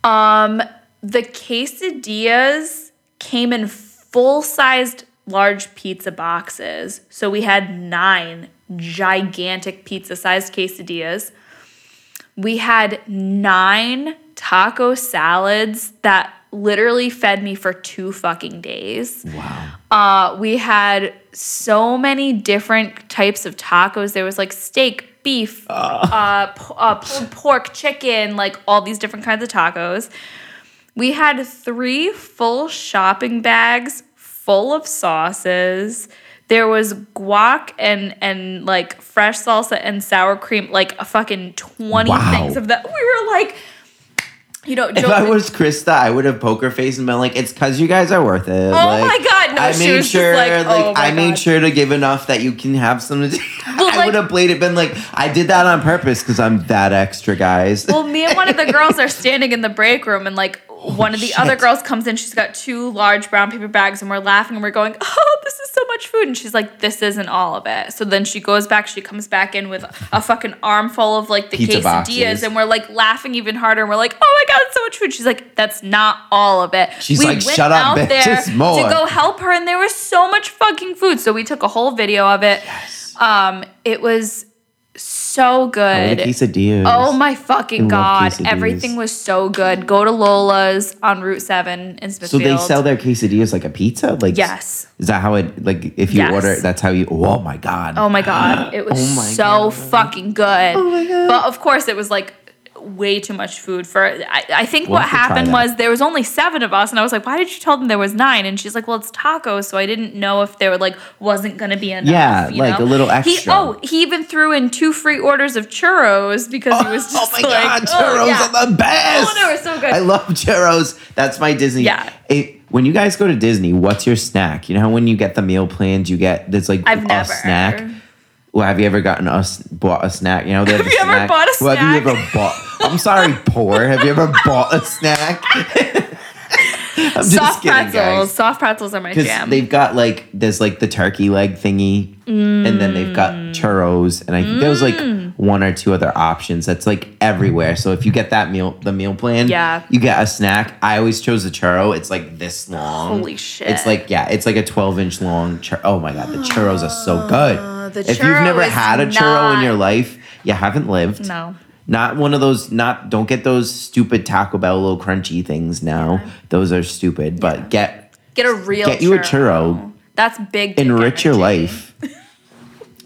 Um, the quesadillas came in full sized large pizza boxes. So we had nine gigantic pizza sized quesadillas. We had nine taco salads that literally fed me for two fucking days. Wow. Uh, we had so many different types of tacos. There was like steak, beef, uh, p- uh, pulled pork, chicken, like all these different kinds of tacos. We had three full shopping bags full of sauces. There was guac and and like fresh salsa and sour cream, like a fucking twenty Wow. things of that. [LAUGHS] We were like, you know, If I was Krista, I would have poker face and been like, "It's because you guys are worth it." Oh my God, no, I made sure, like, oh my I made sure to give enough that you can have some. [LAUGHS] I like- would have played it, been like, "I did that on purpose because I'm that extra, guys." Well, me and one of the [LAUGHS] girls are standing in the break room, and like one of the shit. other girls comes in. She's got two large brown paper bags, and we're laughing and we're going, "Oh, this is so much food!" And she's like, "This isn't all of it." So then she goes back. She comes back in with a fucking armful of like the Pizza quesadillas, boxes. and we're like laughing even harder. And we're like, "Oh my god, it's so much food!" She's like, "That's not all of it." She's we like, "Shut up, bitch, there it's more." to go help her, and there was so much fucking food. So we took a whole video of it. Um, it was so good. quesadillas. Oh my fucking god! quesadillas. Everything was so good. Go to Lola's on Route Seven in Smithfield. So they sell their quesadillas like a pizza, like Yes. Is that how it like if you Yes. order? it, That's how you. Oh my god. Oh my god! [GASPS] It oh was Oh so God. fucking good. Oh my God. But of course, it was like way too much food for. I, I think We'll what have to try happened was there was only seven of us, and I was like, "Why did you tell them there was nine? And she's like, "Well, it's tacos, so I didn't know if there were like wasn't gonna be enough." Yeah, like know? a little He, extra. oh, he even threw in two free orders of churros because he was oh, just Oh my like, god, "Oh, churros yeah." are the best. Oh, they were so good. I love churros. That's my Disney. Yeah. It- when you guys go to Disney, what's your snack? You know how when you get the meal plans, you get there's like I've a never. snack. Well, have you ever gotten us bought a snack? You know, they have, you ever bought a Well, have you ever bought? I'm sorry, poor. Have you ever bought a snack? [LAUGHS] I'm just soft kidding, pretzels. guys. Soft pretzels are my jam. they've got like there's like the turkey leg thingy, and then they've got Mm. churros, and I think there was like one or two other options. That's like everywhere. So if you get that meal, the meal plan, Yeah. you get a snack. I always chose the churro. It's like this long. Holy shit. It's like yeah, it's like a 12 inch long. Chur- oh my god, the churros are so good. The if you've never had a churro in your life, you haven't lived. no. Not one of those. Not don't get those stupid Taco Bell little crunchy things now. Those are stupid. But get Get a real Get you a churro. That's big. enrich your life.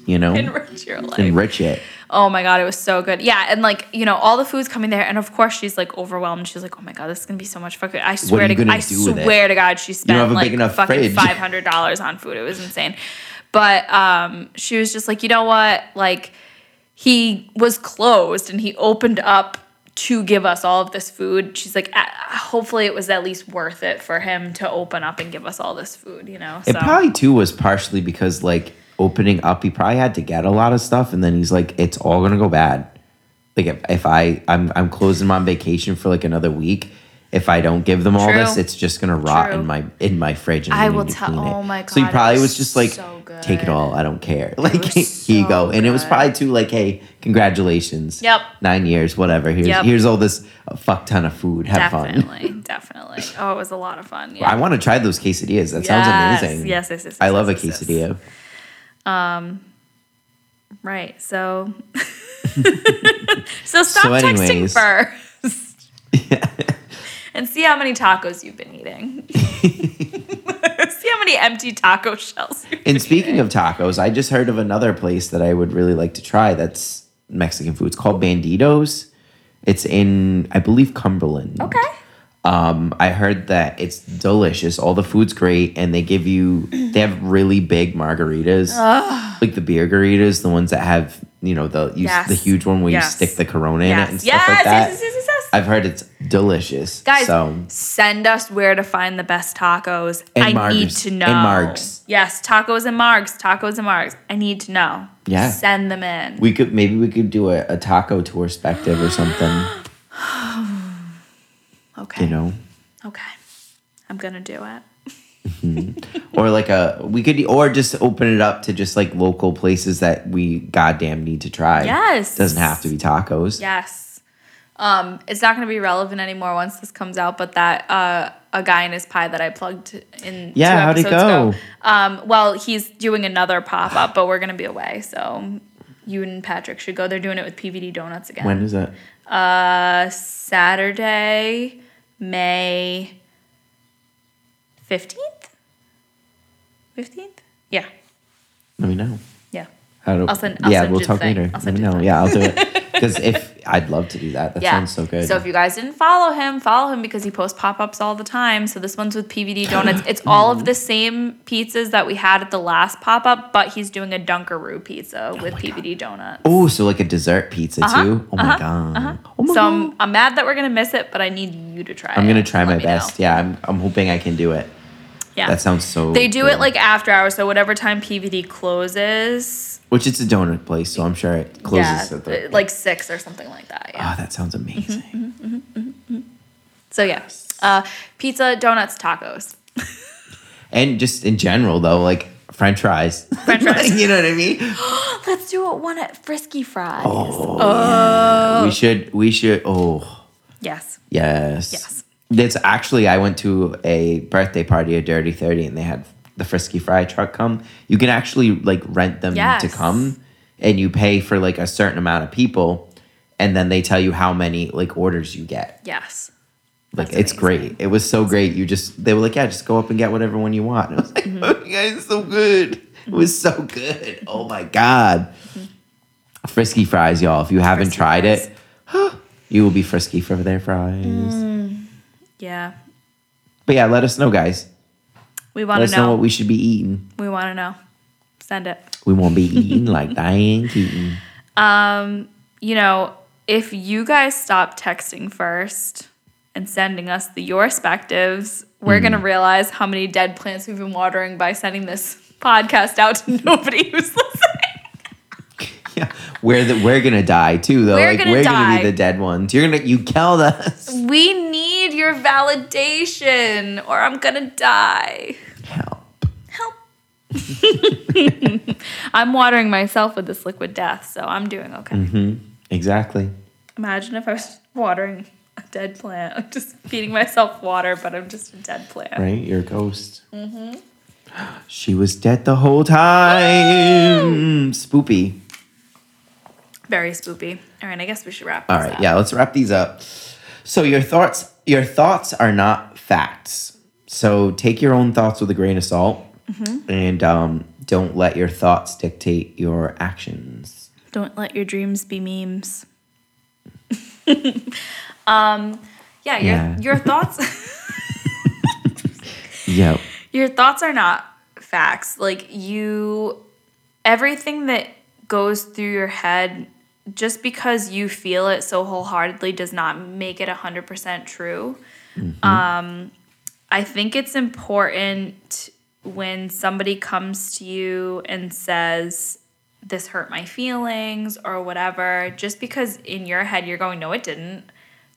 You know, Enrich your life. enrich it. Oh my god, it was so good. Yeah, and like you know, all the food's coming there, and of course she's like overwhelmed. She's like, "Oh my god, this is gonna be so much fucking." I swear to I do with it? swear to God, she spent like fucking five hundred dollars on food. It was insane. But um, she was just like, you know what, like he was closed and he opened up to give us all of this food. She's like, "Ah, hopefully it was at least worth it for him to open up and give us all this food, you know? It probably too was partially because like opening up, he probably had to get a lot of stuff, and then he's like, it's all gonna go bad. Like if, if I I'm I'm closing on vacation for like another week, if I don't give them all True. this, it's just gonna rot True. in my in my fridge. And I will tell- oh my god! So he probably was was just like, so take it all. I don't care. [LAUGHS] Like was [LAUGHS] here you go. And it was probably too like, hey, congratulations. Yep. Nine years, whatever. Here's Yep. here's all this fuck ton of food. Have fun. definitely, [LAUGHS] definitely. Oh, it was a lot of fun. Yeah. I want to try those quesadillas. That Yes, sounds amazing. Yes, yes, yes. I yes, love yes, a yes, yes. quesadilla. Um, right. So, so stop So texting first. And see how many tacos you've been eating. [LAUGHS] see how many empty taco shells. You've been And speaking eating. of tacos, I just heard of another place that I would really like to try that's Mexican food. It's called Banditos. It's in, I believe, Cumberland. okay, Um, I heard that it's delicious. All the food's great, and they give you they have really big margaritas, like the beer garitas, the ones that have you know the you, Yes. the huge one where Yes. you stick the Corona in yes, it and stuff like that. I've heard it's delicious. Guys, so send us where to find the best tacos. And I need to know. And margs. Yes, tacos and margs. Tacos and margs. I need to know. Yeah. Send them in. we could maybe we could do a, a taco tour perspective or something. [SIGHS] okay. You know. Okay. I'm gonna do it. Mm-hmm. or like a we could or just open it up to just like local places that we goddamn need to try. Yes. doesn't have to be tacos. Yes. Um, it's not gonna be relevant anymore once this comes out, but that uh a guy in his pie that I plugged in. Yeah, two how'd episodes go? ago. Um, well, he's doing another pop up, [SIGHS] but we're gonna be away, so you and Patrick should go. They're doing it with PVD Donuts again. When is it? Uh, Saturday, May fifteenth. Fifteenth? Yeah, Let me know. Yeah. How do, I'll send- I'll yeah, send we'll talk thing. later. Let me know. thing. Yeah, I'll do it. [LAUGHS] Because if I'd love to do that. That Yeah. sounds so good. So if you guys didn't follow him, follow him because he posts pop ups all the time. So this one's with PVD [LAUGHS] Donuts. It's all of the same pizzas that we had at the last pop up, but he's doing a Dunkaroo pizza oh with PVD Donuts. oh, so like a dessert pizza uh-huh. too. Oh my uh-huh. god. Uh-huh. Oh my So god. I'm, I'm mad that we're gonna miss it, but I need you to try. I'm gonna try my me know. best. Yeah, I'm. I'm hoping I can do it. Yeah, That sounds so. They do it like after hours, so whatever time PVD closes. Which it's a donut place, so I'm sure it closes yeah, at the. uh, like six or something like that. Yeah. oh, that sounds amazing. Mm-hmm. so yeah, uh, pizza, donuts, tacos. [LAUGHS] And just in general though, like French fries. French fries. [LAUGHS] you know what I mean? [GASPS] Let's do it one at Frisky Fries. Oh, We should. We should. Oh. Yes. Yes. Yes. It's actually I went to a birthday party at Dirty Thirty and they had the Frisky Fry truck come. You can actually like rent them Yes. to come, and you pay for like a certain amount of people, and then they tell you how many like orders you get. Yes. Like That's it's amazing. great. It was so great. You just they were like, yeah, just go up and get whatever one you want. And [LAUGHS] I was like, Mm-hmm. oh, you guys, so good. It was so good. Oh my god. Frisky fries, y'all. If you haven't Frisky tried fries. it, [GASPS] you will be frisky for their fries. Mm. Yeah. But yeah, let us know, guys. We want to know. know. what we should be eating. we want to know. Send it. We won't be eating [LAUGHS] like Diane Keaton. Um, you know, if you guys stop texting first and sending us the your perspectives, we're Mm. gonna realize how many dead plants we've been watering by sending this podcast out to [LAUGHS] nobody who's listening. [LAUGHS] Yeah, we're the, we're gonna die too, though. We're like gonna we're gonna be the dead ones. You're gonna you killed us. We need your validation, or I'm gonna die. Help. Help. [LAUGHS] I'm watering myself with this liquid death, so I'm doing okay. Mm-hmm. Exactly. Imagine if I was watering a dead plant. I'm just feeding myself water, but I'm just a dead plant. Right? You're a ghost. Mm-hmm. [GASPS] She was dead the whole time. Spoopy. Very spoopy. All right, I guess we should wrap. All this right, up. yeah, let's wrap these up. So your thoughts, your thoughts are not facts. So take your own thoughts with a grain of salt, Mm-hmm. and um, don't let your thoughts dictate your actions. Don't let your dreams be memes. [LAUGHS] um, yeah, your Yeah. your thoughts. [LAUGHS] Yep. your thoughts are not facts. Like you, everything that goes through your head, just because you feel it so wholeheartedly, does not make it hundred percent true. Um, I think it's important when somebody comes to you and says, "This hurt my feelings" or whatever. Just because in your head you're going, "No, it didn't,"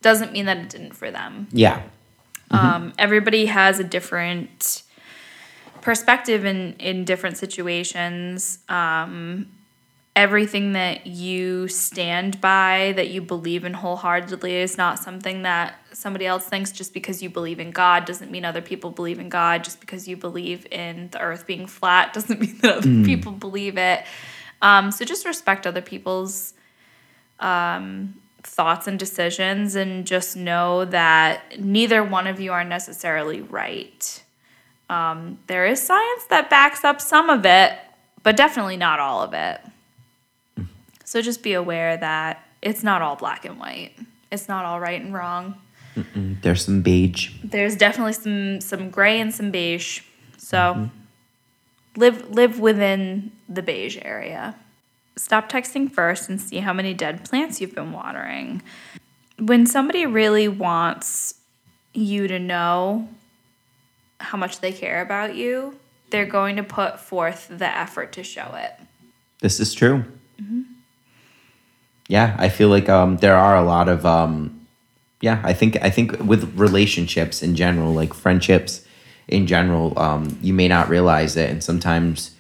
doesn't mean that it didn't for them. Yeah. Um, everybody has a different perspective in in different situations. Um, everything that you stand by, that you believe in wholeheartedly, is not something that somebody else thinks. Just because you believe in God doesn't mean other people believe in God. Just because you believe in the Earth being flat [LAUGHS] doesn't mean that other people believe it. Um, so just respect other people's um, thoughts and decisions, and just know that neither one of you are necessarily right. Um, there is science that backs up some of it, but definitely not all of it. So just be aware that it's not all black and white. It's not all right and wrong. There's some beige. There's definitely some some gray and some beige. So mm-hmm. live live within the beige area. Stop texting first and see how many dead plants you've been watering. When somebody really wants you to know how much they care about you, they're going to put forth the effort to show it. This is true. Mm-hmm. Yeah, I feel like um, there are a lot of um, yeah. I think I think with relationships in general, like friendships in general, um, you may not realize it, and sometimes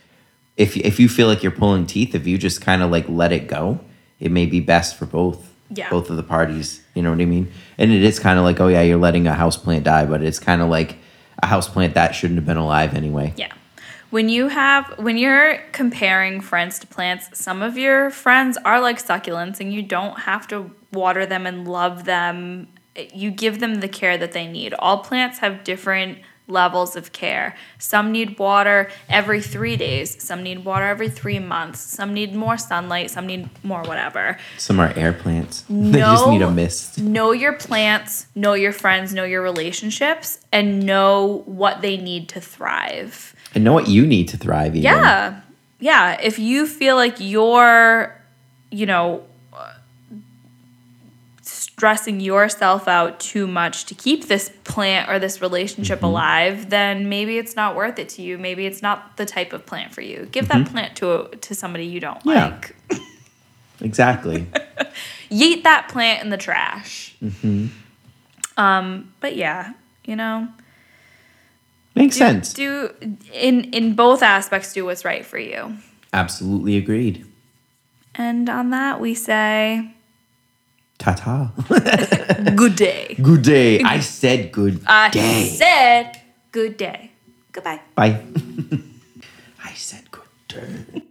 if if you feel like you're pulling teeth, if you just kind of like let it go, it may be best for both. Yeah. Both of the parties. You know what I mean? And it is kind of like, oh yeah, you're letting a houseplant die, but it's kind of like a houseplant that shouldn't have been alive anyway. Yeah. When you have when you're comparing friends to plants, some of your friends are like succulents and you don't have to water them and love them. You give them the care that they need. All plants have different levels of care. Some need water every 3 days, some need water every 3 months, some need more sunlight, some need more whatever. Some are air plants. [LAUGHS] they just need a mist. Know your plants, know your friends, know your relationships and know what they need to thrive. And know what you need to thrive. Even. Yeah. Yeah. If you feel like you're, you know, stressing yourself out too much to keep this plant or this relationship mm-hmm. alive, then maybe it's not worth it to you. Maybe it's not the type of plant for you. Give that mm-hmm. plant to a, to somebody you don't Yeah. like. [LAUGHS] Exactly. [LAUGHS] Yeet that plant in the trash. Mm-hmm. Um, but yeah, you know, Makes do, sense. do in in both aspects do what's right for you. Absolutely agreed. And on that, we say Ta ta. [LAUGHS] good day. good day. [LAUGHS] I said good I day. said good day. Goodbye. Bye. [LAUGHS] I said good day.